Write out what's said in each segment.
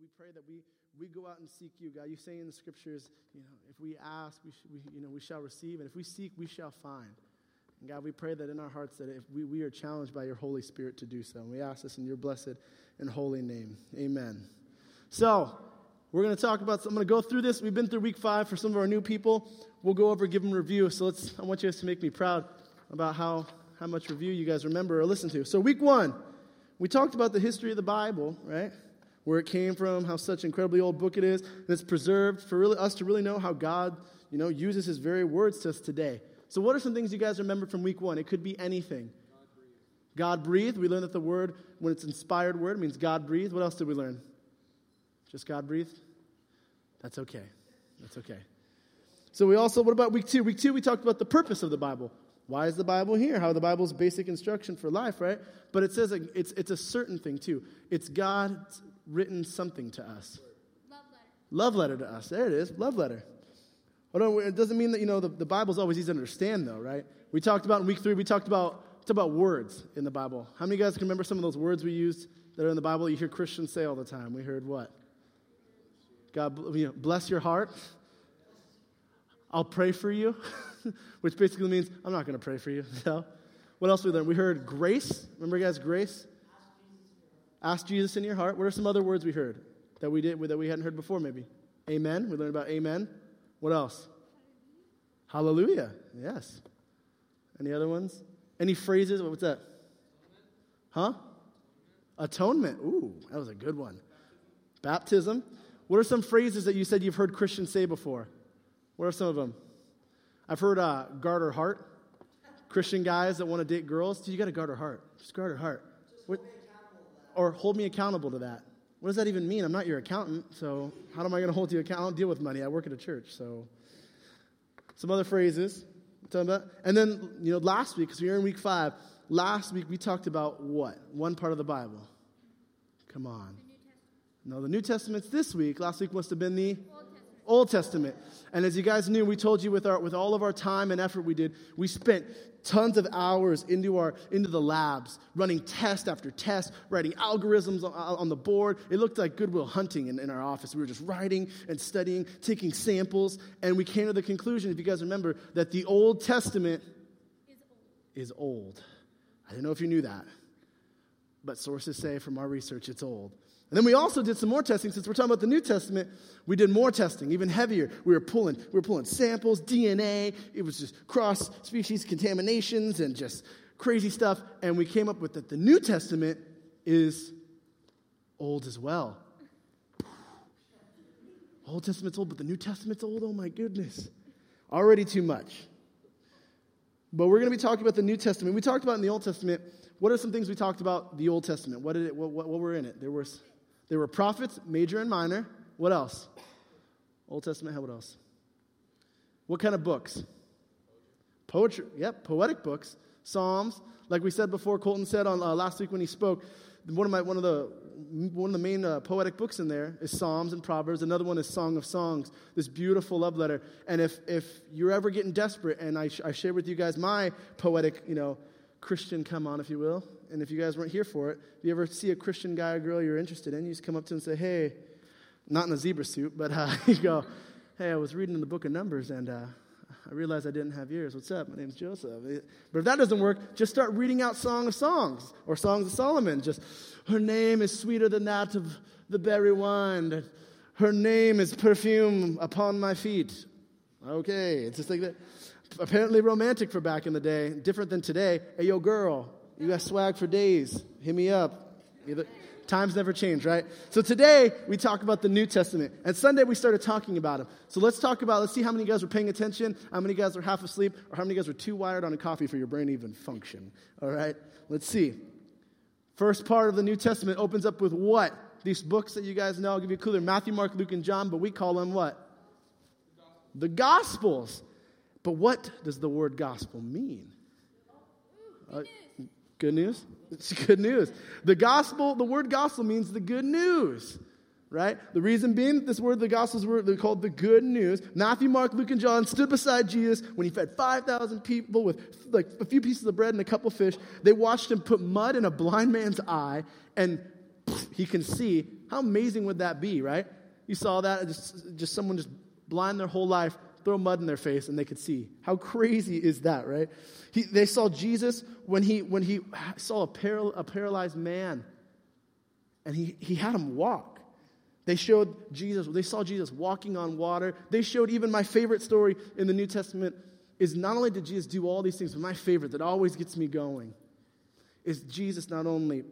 we pray that we, we go out and seek you, God. You say in the scriptures, you know, if we ask, we, sh- we, you know, we shall receive, and if we seek, we shall find. And God, we pray that in our hearts that if we, we are challenged by your Holy Spirit to do so. And we ask this in your blessed and holy name. Amen. So, we're going to talk about, I'm going to go through this. We've been through week five for some of our new people. We'll go over, give them review. So let's, I want you guys to make me proud about how, how much review you guys remember or listen to. So, week one, we talked about the history of the Bible, right? Where it came from, how such incredibly old book it is, and it's preserved for really, us to really know how God, you know, uses his very words to us today. So, what are some things you guys remember from week one? It could be anything. God breathed. We learned that the word, when it's inspired word, means God breathed. What else did we learn? Just God breathed? That's okay. That's okay. So we also, what about week two? Week two, we talked about the purpose of the Bible. Why is the Bible here? How the Bible's basic instruction for life, right? But it says it's, it's a certain thing too. It's God's written something to us. Love letter. Love letter to us. There it is. Love letter. Hold on. It doesn't mean that, you know, the, the Bible's always easy to understand, though, right? We talked about in week three, we talked about, talked about words in the Bible. How many of you guys can remember some of those words we used that are in the Bible you hear Christians say all the time? We heard what? God, you know, bless your heart. I'll pray for you, which basically means I'm not going to pray for you. So, what else we learned? We heard grace. Remember, guys, grace? Ask Jesus in your heart. What are some other words we heard that we did that we hadn't heard before? Maybe amen. We learned about amen. What else? Hallelujah. Yes. Any other ones? Any phrases? What's that? Huh? Atonement. Ooh, that was a good one. Baptism. What are some phrases that you said you've heard Christians say before? What are some of them? I've heard uh, guard her heart. Christian guys that want to date girls. Dude, you got to guard her heart. Just guard her heart. What, or hold me accountable to that. What does that even mean? I'm not your accountant, so how am I going to hold you accountable? I don't deal with money. I work at a church, so. Some other phrases. And then, you know, last week, because we were in week five, last week we talked about what? One part of the Bible. Come on. No, the New Testament's this week. Last week must have been the Old Testament. And as you guys knew, we told you with, our, with all of our time and effort we did, we spent tons of hours into, our, into the labs, running test after test, writing algorithms on, on the board. It looked like Goodwill Hunting in, in our office. We were just writing and studying, taking samples, and we came to the conclusion, if you guys remember, that the Old Testament Is old. is old. I didn't know if you knew that, but sources say from our research it's old. And then we also did some more testing. Since we're talking about the New Testament, we did more testing, even heavier. We were pulling, we were pulling samples, DNA. It was just cross-species contaminations and just crazy stuff. And we came up with that the New Testament is old as well. Old Testament's old, but the New Testament's old. Oh my goodness. Already too much. But we're going to be talking about the New Testament. We talked about in the Old Testament. What are some things we talked about the Old Testament? What did it? What, what, what were in it? There was there were prophets, major and minor. What else? Old Testament what else? What kind of books? Poetry. Yep, poetic books. Psalms. Like we said before, Colton said on uh, last week when he spoke, one of my one of the one of the main uh, poetic books in there is Psalms and Proverbs. Another one is Song of Songs, this beautiful love letter. And if if you're ever getting desperate, and I, sh- I share with you guys my poetic, you know, Christian come on, if you will. And if you guys weren't here for it, if you ever see a Christian guy or girl you're interested in, you just come up to them and say, hey, not in a zebra suit, but uh, you go, hey, I was reading in the book of Numbers and uh, I realized I didn't have ears. What's up? My name's Joseph. But if that doesn't work, just start reading out Song of Songs or Songs of Solomon. Just, her name is sweeter than that of the berry wine. Her name is perfume upon my feet. Okay, it's just like that apparently romantic for back in the day, different than today. Hey, yo, girl, you got swag for days. Hit me up. Either, times never change, right? So today we talk about the New Testament, and Sunday we started talking about them. So let's talk about. Let's see how many guys were paying attention, how many guys were half asleep, or how many guys were too wired on a coffee for your brain to even function. All right, let's see. First part of the New Testament opens up with what? These books that you guys know. I'll give you a clue. They're Matthew, Mark, Luke, and John, but we call them what? The Gospels. But what does the word gospel mean? Uh, good news? It's good news. The gospel, the word gospel means the good news, right? The reason being this word, the gospels were they're called the good news. Matthew, Mark, Luke, and John stood beside Jesus when he fed 5,000 people with like a few pieces of bread and a couple fish. They watched him put mud in a blind man's eye and he can see How amazing would that be, right? You saw that, just, just someone just blind their whole life, throw mud in their face, and they could see. How crazy is that, right? He, they saw Jesus when he, when he saw a, paral, a paralyzed man, and he, he had him walk. They showed Jesus, they saw Jesus walking on water. They showed even my favorite story in the New Testament is not only did Jesus do all these things, but my favorite that always gets me going is Jesus not only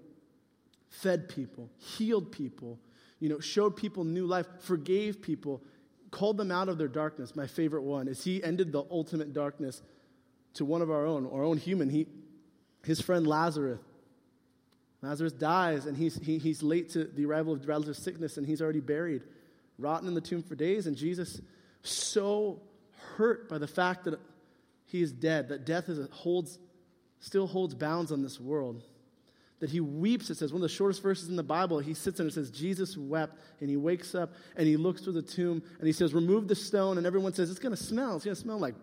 fed people, healed people, you know, showed people new life, forgave people, called them out of their darkness. My favorite one is he ended the ultimate darkness to one of our own, our own human. He, his friend Lazarus. Lazarus dies, and he's, he, he's late to the arrival of Lazarus' sickness, and he's already buried, rotten in the tomb for days. And Jesus, so hurt by the fact that he is dead, that death is, holds, still holds bounds on this world that he weeps. It says, one of the shortest verses in the Bible, he sits and it says, Jesus wept, and he wakes up and he looks through the tomb and he says, Remove the stone. And everyone says, It's going to smell. It's going to smell like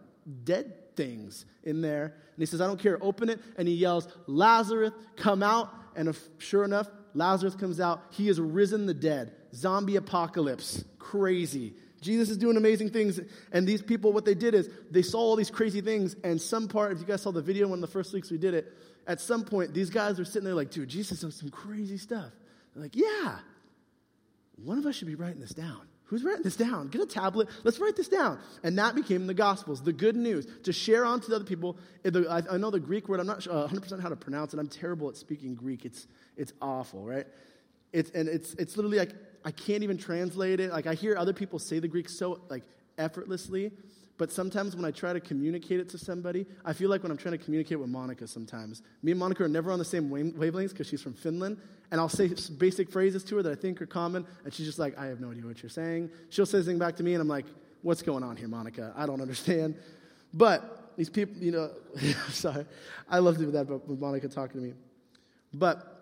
dead things in there. And he says, I don't care. Open it. And he yells, Lazarus, come out. And if, sure enough, Lazarus comes out. He has risen the dead. Zombie apocalypse. Crazy. Jesus is doing amazing things. And these people, what they did is they saw all these crazy things. And some part, if you guys saw the video one of the first weeks we did it, at some point, these guys are sitting there like, dude, Jesus does some crazy stuff. They're like, yeah, one of us should be writing this down. Who's writing this down? Get a tablet. Let's write this down. And that became the Gospels, the good news, to share on to the other people. I know the Greek word, I'm not 100% uh, how to pronounce it. I'm terrible at speaking Greek. It's, it's awful, right? It's, and it's, it's literally like, I can't even translate it. Like, I hear other people say the Greek so, like, effortlessly. But sometimes when I try to communicate it to somebody, I feel like when I'm trying to communicate with Monica sometimes. Me and Monica are never on the same wavelengths because she's from Finland. And I'll say basic phrases to her that I think are common. And she's just like, I have no idea what you're saying. She'll say something back to me, and I'm like, what's going on here, Monica? I don't understand. But these people, you know, I'm sorry. I love to do that with Monica talking to me. But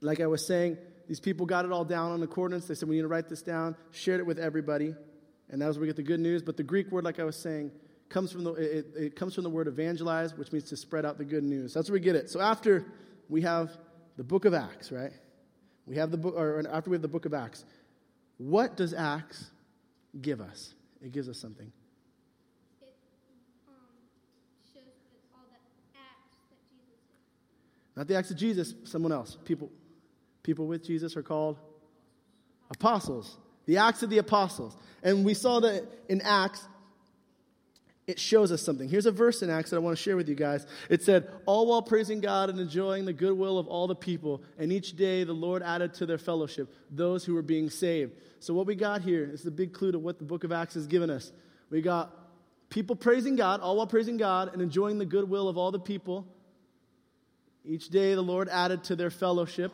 like I was saying, these people got it all down on the coordinates. They said, we need to write this down, shared it with everybody. And that was where we get the good news. But the Greek word, like I was saying, comes from the, it, it comes from the word evangelize, which means to spread out the good news. That's where we get it. So after we have the book of Acts, right? We have the book, or after we have the book of Acts, what does Acts give us? It gives us something. It um, shows all that Not the acts of Jesus, someone else. People, people with Jesus are called apostles the Acts of the Apostles. And we saw that in Acts, it shows us something. Here's a verse in Acts that I want to share with you guys. It said, All while praising God and enjoying the goodwill of all the people, and each day the Lord added to their fellowship those who were being saved. So, what we got here is the big clue to what the book of Acts has given us. We got people praising God, all while praising God and enjoying the goodwill of all the people. Each day the Lord added to their fellowship,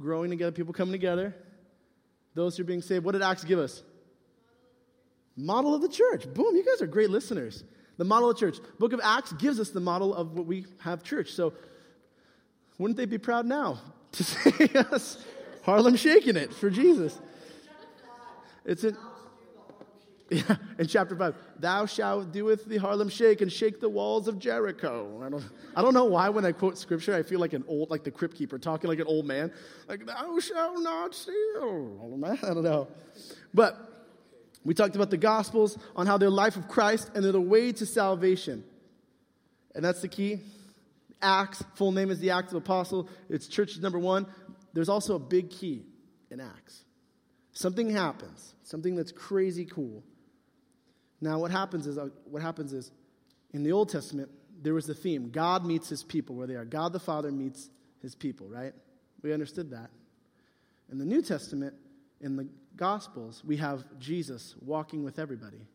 growing together, people coming together those who are being saved. What did Acts give us? Model of the church. Boom, you guys are great listeners. The model of the church. Book of Acts gives us the model of what we have church. So wouldn't they be proud now to say us Harlem shaking it for Jesus? It's in yeah, in chapter 5, thou shalt do with the Harlem shake and shake the walls of Jericho. I don't, I don't know why when I quote scripture, I feel like an old, like the crypt keeper talking like an old man. Like, thou shalt not steal. I don't know. But we talked about the Gospels on how they're life of Christ and they're the way to salvation. And that's the key. Acts, full name is the Acts of Apostle. It's church number one. There's also a big key in Acts. Something happens, something that's crazy cool. Now, what happens is, uh, what happens is, in the Old Testament, there was the theme God meets his people where they are. God the Father meets his people, right? We understood that. In the New Testament, in the Gospels, we have Jesus walking with everybody.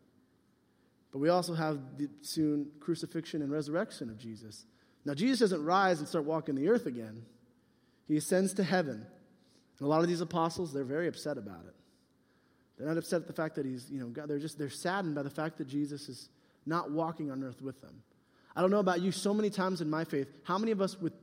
But we also have the soon crucifixion and resurrection of Jesus. Now, Jesus doesn't rise and start walking the earth again, he ascends to heaven. And a lot of these apostles, they're very upset about it. They're not upset at the fact that he's, you know, God, they're just, they're saddened by the fact that Jesus is not walking on earth with them. I don't know about you, so many times in my faith, how many of us would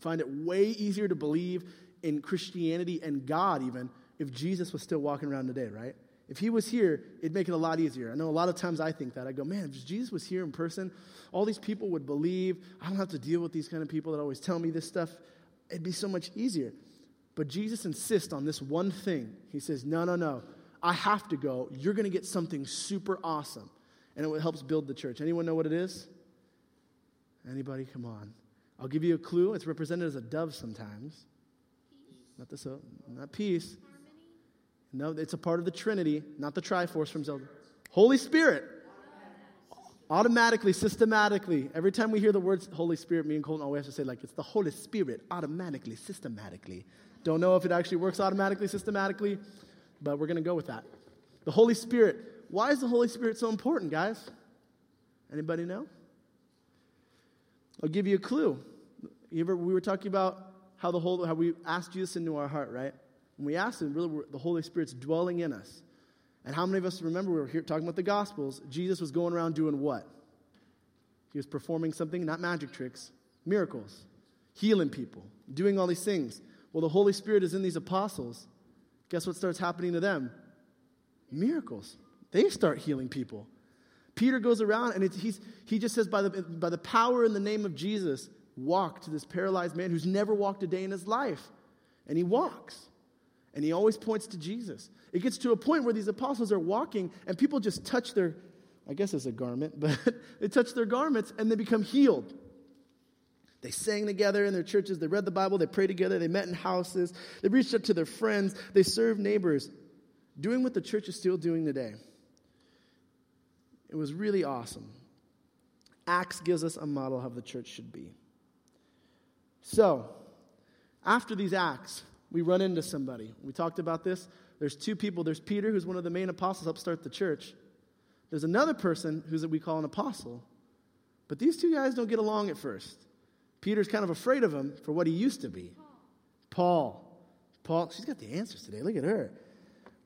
find it way easier to believe in Christianity and God even if Jesus was still walking around today, right? If he was here, it'd make it a lot easier. I know a lot of times I think that. I go, man, if Jesus was here in person, all these people would believe. I don't have to deal with these kind of people that always tell me this stuff. It'd be so much easier. But Jesus insists on this one thing. He says, No, no, no. I have to go. You're going to get something super awesome. And it helps build the church. Anyone know what it is? Anybody? Come on. I'll give you a clue. It's represented as a dove sometimes. Not the so, not peace. No, it's a part of the Trinity, not the Triforce from Zelda. Holy Spirit. Automatically, systematically. Every time we hear the words Holy Spirit, me and Colton always have to say, like, it's the Holy Spirit, automatically, systematically. Don't know if it actually works automatically, systematically, but we're going to go with that. The Holy Spirit. Why is the Holy Spirit so important, guys? Anybody know? I'll give you a clue. You ever, we were talking about how the whole, how we asked Jesus into our heart, right? And we asked him, really, the Holy Spirit's dwelling in us. And how many of us remember we were here talking about the Gospels? Jesus was going around doing what? He was performing something, not magic tricks, miracles, healing people, doing all these things. Well, the Holy Spirit is in these apostles. Guess what starts happening to them? Miracles. They start healing people. Peter goes around and he's, he just says, by the, by the power in the name of Jesus, walk to this paralyzed man who's never walked a day in his life. And he walks. And he always points to Jesus. It gets to a point where these apostles are walking and people just touch their, I guess it's a garment, but they touch their garments and they become healed. They sang together in their churches, they read the Bible, they prayed together, they met in houses, they reached out to their friends, they served neighbors, doing what the church is still doing today. It was really awesome. Acts gives us a model of how the church should be. So, after these acts, we run into somebody. We talked about this. There's two people. There's Peter, who's one of the main apostles, helped start the church. There's another person who's what we call an apostle. But these two guys don't get along at first. Peter's kind of afraid of him for what he used to be. Paul. Paul, she's got the answers today. Look at her.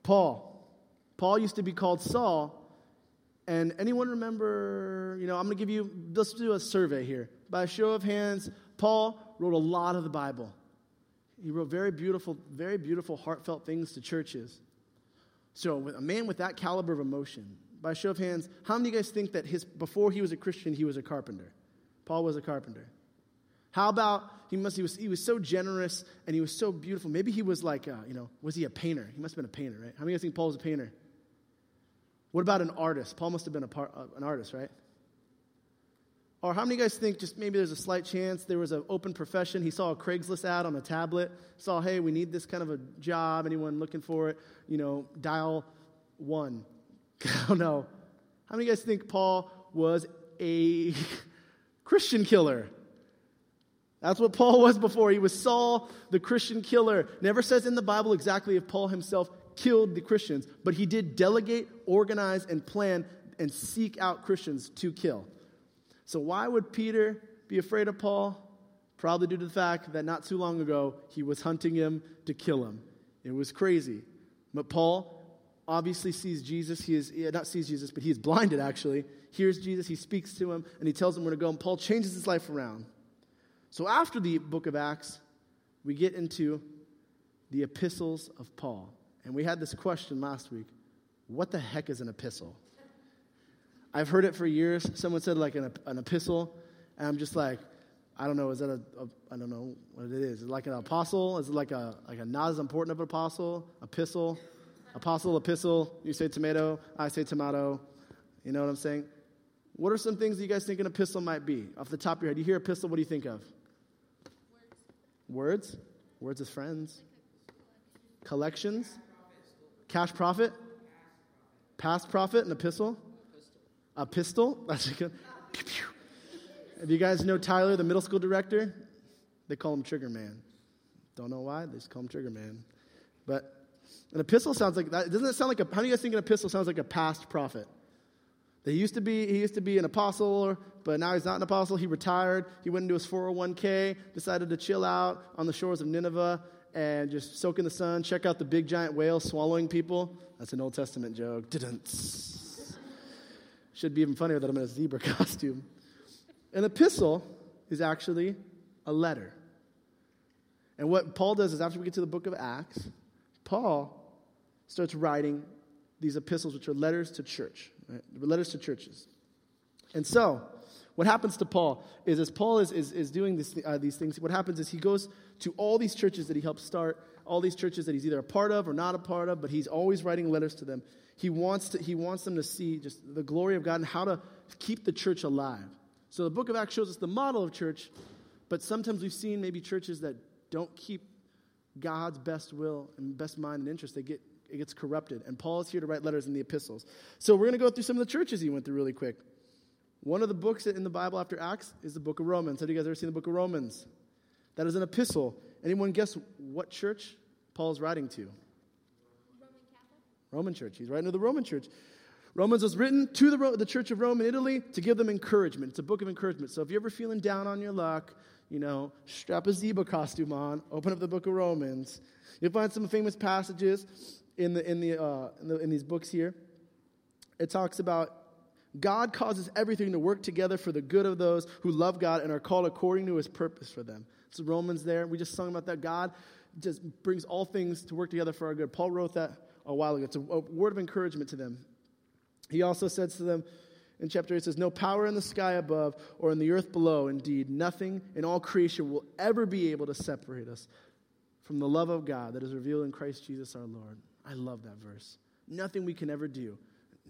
Paul. Paul used to be called Saul. And anyone remember, you know, I'm going to give you, let's do a survey here. By a show of hands, Paul wrote a lot of the Bible. He wrote very beautiful, very beautiful, heartfelt things to churches. So, a man with that caliber of emotion, by show of hands, how many of you guys think that his, before he was a Christian, he was a carpenter? Paul was a carpenter. How about he must he was he was so generous and he was so beautiful. Maybe he was like a, you know was he a painter? He must have been a painter, right? How many of you think Paul was a painter? What about an artist? Paul must have been a part, uh, an artist, right? Or how many of you guys think just maybe there's a slight chance there was an open profession? He saw a Craigslist ad on a tablet, saw, hey, we need this kind of a job. Anyone looking for it? You know, dial one. I don't know. How many of you guys think Paul was a Christian killer? That's what Paul was before. He was Saul, the Christian killer. Never says in the Bible exactly if Paul himself killed the Christians, but he did delegate, organize, and plan and seek out Christians to kill. So, why would Peter be afraid of Paul? Probably due to the fact that not too long ago he was hunting him to kill him. It was crazy. But Paul obviously sees Jesus. He is, not sees Jesus, but he is blinded actually. Hears Jesus, he speaks to him, and he tells him where to go. And Paul changes his life around. So after the book of Acts, we get into the epistles of Paul. And we had this question last week what the heck is an epistle? I've heard it for years. Someone said like an, an epistle, and I'm just like, I don't know. Is that a, a I don't know what it is. Is it like an apostle? Is it like a like a not as important of an apostle? Epistle, apostle, epistle. You say tomato, I say tomato. You know what I'm saying? What are some things that you guys think an epistle might be? Off the top of your head, you hear epistle, what do you think of? Words. Words, as friends. Collections. Cash profit. Past profit, an epistle. A pistol. That's good. If you guys know Tyler, the middle school director, they call him Trigger Man. Don't know why, they just call him Trigger Man. But an epistle sounds like that. Doesn't it sound like a, how do you guys think an epistle sounds like a past prophet? He used to be, he used to be an apostle, but now he's not an apostle. He retired. He went into his 401k, decided to chill out on the shores of Nineveh and just soak in the sun, check out the big giant whale swallowing people. That's an Old Testament joke. Didn't. Should be even funnier that I'm in a zebra costume. An epistle is actually a letter. And what Paul does is after we get to the book of Acts, Paul starts writing these epistles, which are letters to church, right? letters to churches. And so, what happens to Paul is as Paul is, is, is doing this, uh, these things, what happens is he goes to all these churches that he helped start, all these churches that he's either a part of or not a part of, but he's always writing letters to them. He wants, to, he wants them to see just the glory of God and how to keep the church alive. So the book of Acts shows us the model of church, but sometimes we've seen maybe churches that don't keep God's best will and best mind and interest. They get it gets corrupted. And Paul is here to write letters in the epistles. So we're going to go through some of the churches he went through really quick. One of the books in the Bible after Acts is the book of Romans. Have you guys ever seen the book of Romans? That is an epistle. Anyone guess what church Paul is writing to? Roman Catholic? Roman church. He's writing to the Roman church. Romans was written to the, the church of Rome in Italy to give them encouragement. It's a book of encouragement. So if you're ever feeling down on your luck, you know, strap a zebra costume on, open up the book of Romans. You'll find some famous passages in, the, in, the, uh, in, the, in these books here. It talks about God causes everything to work together for the good of those who love God and are called according to his purpose for them. It's Romans there. We just sung about that. God just brings all things to work together for our good. Paul wrote that a while ago. It's a, a word of encouragement to them. He also says to them in chapter 8, says, No power in the sky above or in the earth below, indeed, nothing in all creation will ever be able to separate us from the love of God that is revealed in Christ Jesus our Lord. I love that verse. Nothing we can ever do,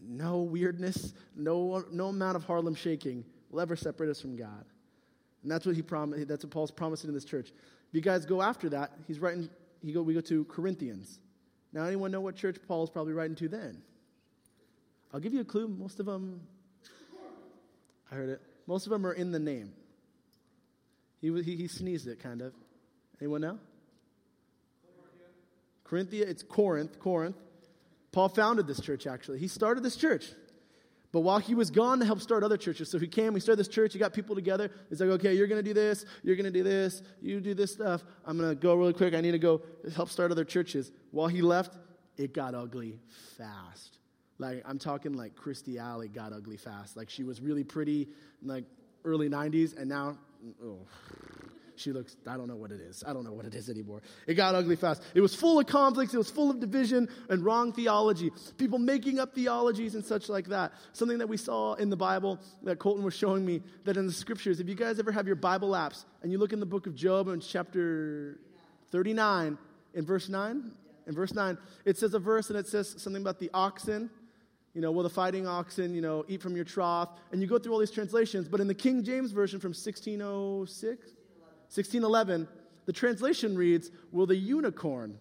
no weirdness, no, no amount of Harlem shaking will ever separate us from God. And that's what he promised, that's what Paul's promising in this church. If you guys go after that, he's writing, he go, we go to Corinthians. Now, anyone know what church Paul's probably writing to then? I'll give you a clue. Most of them, I heard it. Most of them are in the name. He, he, he sneezed it, kind of. Anyone know? Corinthia, it's Corinth, Corinth. Paul founded this church, actually. He started this church. But while he was gone to help start other churches, so he came, we started this church, he got people together. He's like, okay, you're going to do this, you're going to do this, you do this stuff. I'm going to go really quick. I need to go help start other churches. While he left, it got ugly fast. Like, I'm talking like Kirstie Alley got ugly fast. Like, she was really pretty like early 90s, and now, oh. She looks, I don't know what it is. I don't know what it is anymore. It got ugly fast. It was full of conflicts, it was full of division and wrong theology. People making up theologies and such like that. Something that we saw in the Bible that Colton was showing me that in the scriptures, if you guys ever have your Bible apps and you look in the book of Job in chapter 39, in verse 9, in verse 9, it says a verse and it says something about the oxen you know, will the fighting oxen, you know, eat from your trough? And you go through all these translations, but in the King James Version from 1606, 1611, the translation reads, Will the unicorn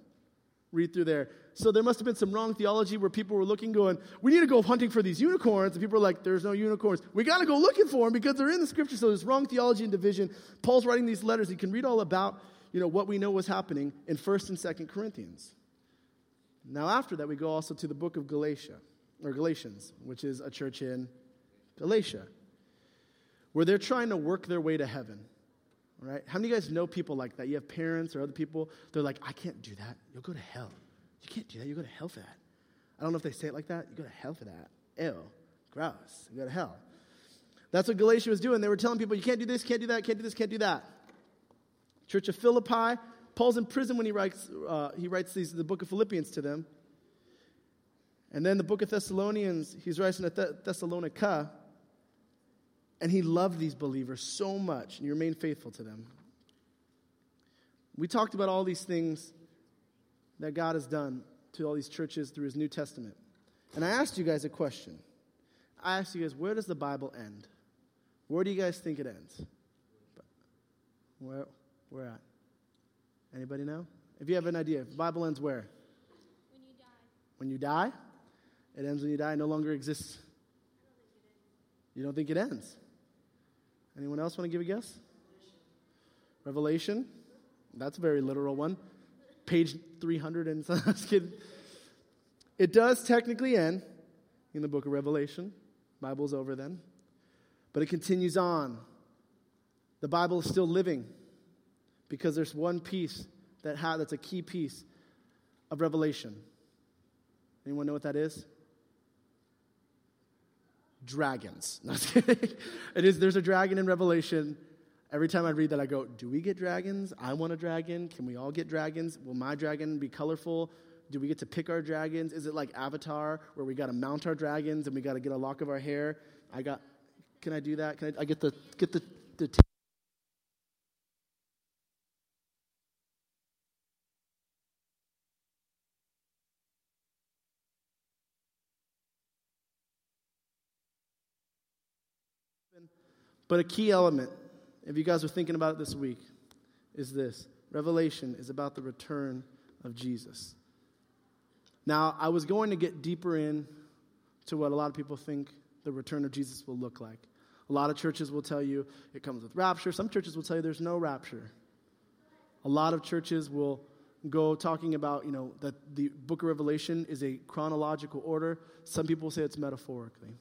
read through there? So there must have been some wrong theology where people were looking, going, We need to go hunting for these unicorns. And people are like, There's no unicorns. We got to go looking for them because they're in the scripture. So there's wrong theology and division. Paul's writing these letters. You can read all about you know, what we know was happening in 1st and 2nd Corinthians. Now, after that, we go also to the book of Galatia, or Galatians, which is a church in Galatia, where they're trying to work their way to heaven. Right? How many of you guys know people like that? You have parents or other people, they're like, I can't do that. You'll go to hell. You can't do that. You'll go to hell for that. I don't know if they say it like that. You go to hell for that. Ew. Gross. You go to hell. That's what Galatia was doing. They were telling people, you can't do this, can't do that, can't do this, can't do that. Church of Philippi, Paul's in prison when he writes, uh, he writes these, the book of Philippians to them. And then the book of Thessalonians, he's writing to Thessalonica. And he loved these believers so much, and he remained faithful to them. We talked about all these things that God has done to all these churches through his New Testament. And I asked you guys a question. I asked you guys, where does the Bible end? Where do you guys think it ends? Where, where at? Anybody know? If you have an idea, the Bible ends where? When you die. When you die? It ends when you die, no longer exists. You don't think it ends? Anyone else want to give a guess? Revelation. That's a very literal one. Page 300 and. It does technically end in the book of Revelation. Bible's over then. But it continues on. The Bible is still living because there's one piece that ha- that's a key piece of Revelation. Anyone know what that is? Dragons. It is, there's a dragon in Revelation. Every time I read that, I go, Do we get dragons? I want a dragon. Can we all get dragons? Will my dragon be colorful? Do we get to pick our dragons? Is it like Avatar, where we got to mount our dragons and we got to get a lock of our hair? I got, can I do that? Can I, I get the, get the, the t- But a key element, if you guys are thinking about it this week, is this Revelation is about the return of Jesus. Now, I was going to get deeper in to what a lot of people think the return of Jesus will look like. A lot of churches will tell you it comes with rapture. Some churches will tell you there's no rapture. A lot of churches will go talking about, you know, that the book of Revelation is a chronological order. Some people say it's metaphorically.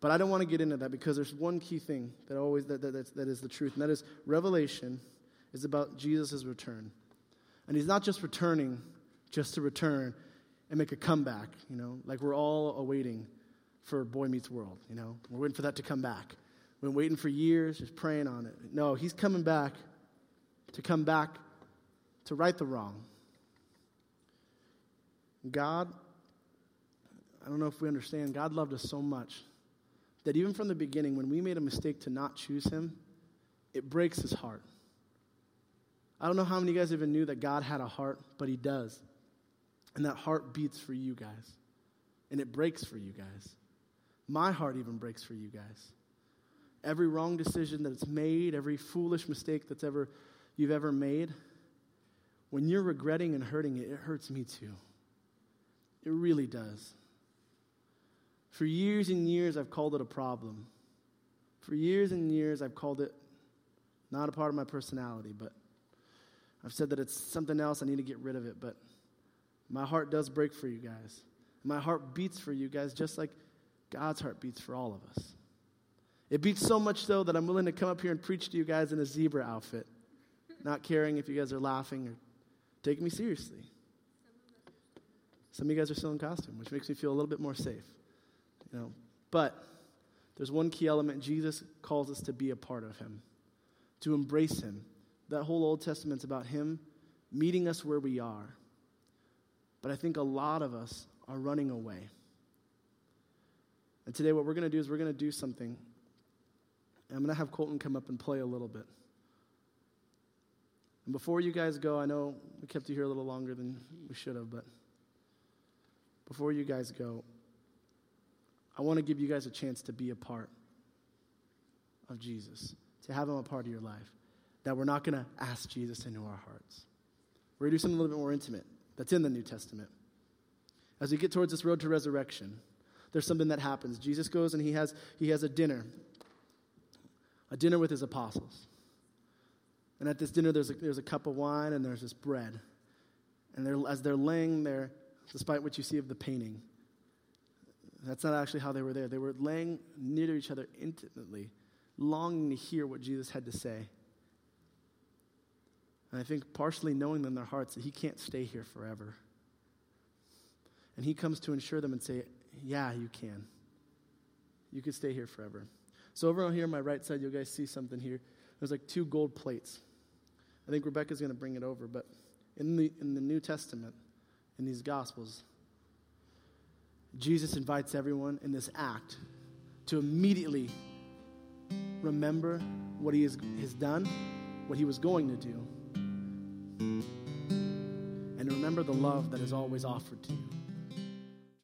But I don't want to get into that because there's one key thing that always that, that, that is the truth, and that is Revelation is about Jesus' return. And he's not just returning just to return and make a comeback, you know, like we're all awaiting for Boy Meets World, you know. We're waiting for that to come back. We've been waiting for years, just praying on it. No, he's coming back to come back to right the wrong. God, I don't know if we understand, God loved us so much that even from the beginning, when we made a mistake to not choose him, it breaks his heart. I don't know how many of you guys even knew that God had a heart, but he does. And that heart beats for you guys. And it breaks for you guys. My heart even breaks for you guys. Every wrong decision that it's made, every foolish mistake that's ever you've ever made, when you're regretting and hurting it, it hurts me too. It really does. For years and years, I've called it a problem. For years and years, I've called it not a part of my personality, but I've said that it's something else. I need to get rid of it. But my heart does break for you guys. My heart beats for you guys just like God's heart beats for all of us. It beats so much so that I'm willing to come up here and preach to you guys in a zebra outfit, not caring if you guys are laughing or taking me seriously. Some of you guys are still in costume, which makes me feel a little bit more safe. You know, but there's one key element Jesus calls us to be a part of him, to embrace him. That whole Old Testament's about him meeting us where we are. But I think a lot of us are running away. And today, what we're going to do is we're going to do something. I'm going to have Colton come up and play a little bit. And before you guys go, I know we kept you here a little longer than we should have, but before you guys go, I want to give you guys a chance to be a part of Jesus, to have him a part of your life. That we're not going to ask Jesus into our hearts. We're going to do something a little bit more intimate that's in the New Testament. As we get towards this road to resurrection, there's something that happens. Jesus goes and he has, he has a dinner, a dinner with his apostles. And at this dinner, there's a, there's a cup of wine and there's this bread. And they're, as they're laying there, despite what you see of the painting, that's not actually how they were there. They were laying near to each other intimately, longing to hear what Jesus had to say. And I think partially knowing in their hearts that he can't stay here forever. And he comes to ensure them and say, Yeah, you can. You can stay here forever. So over on here on my right side, you guys see something here. There's like two gold plates. I think Rebecca's going to bring it over, but in the, in the New Testament, in these Gospels, Jesus invites everyone in this act to immediately remember what he has, has done, what he was going to do, and remember the love that is always offered to you.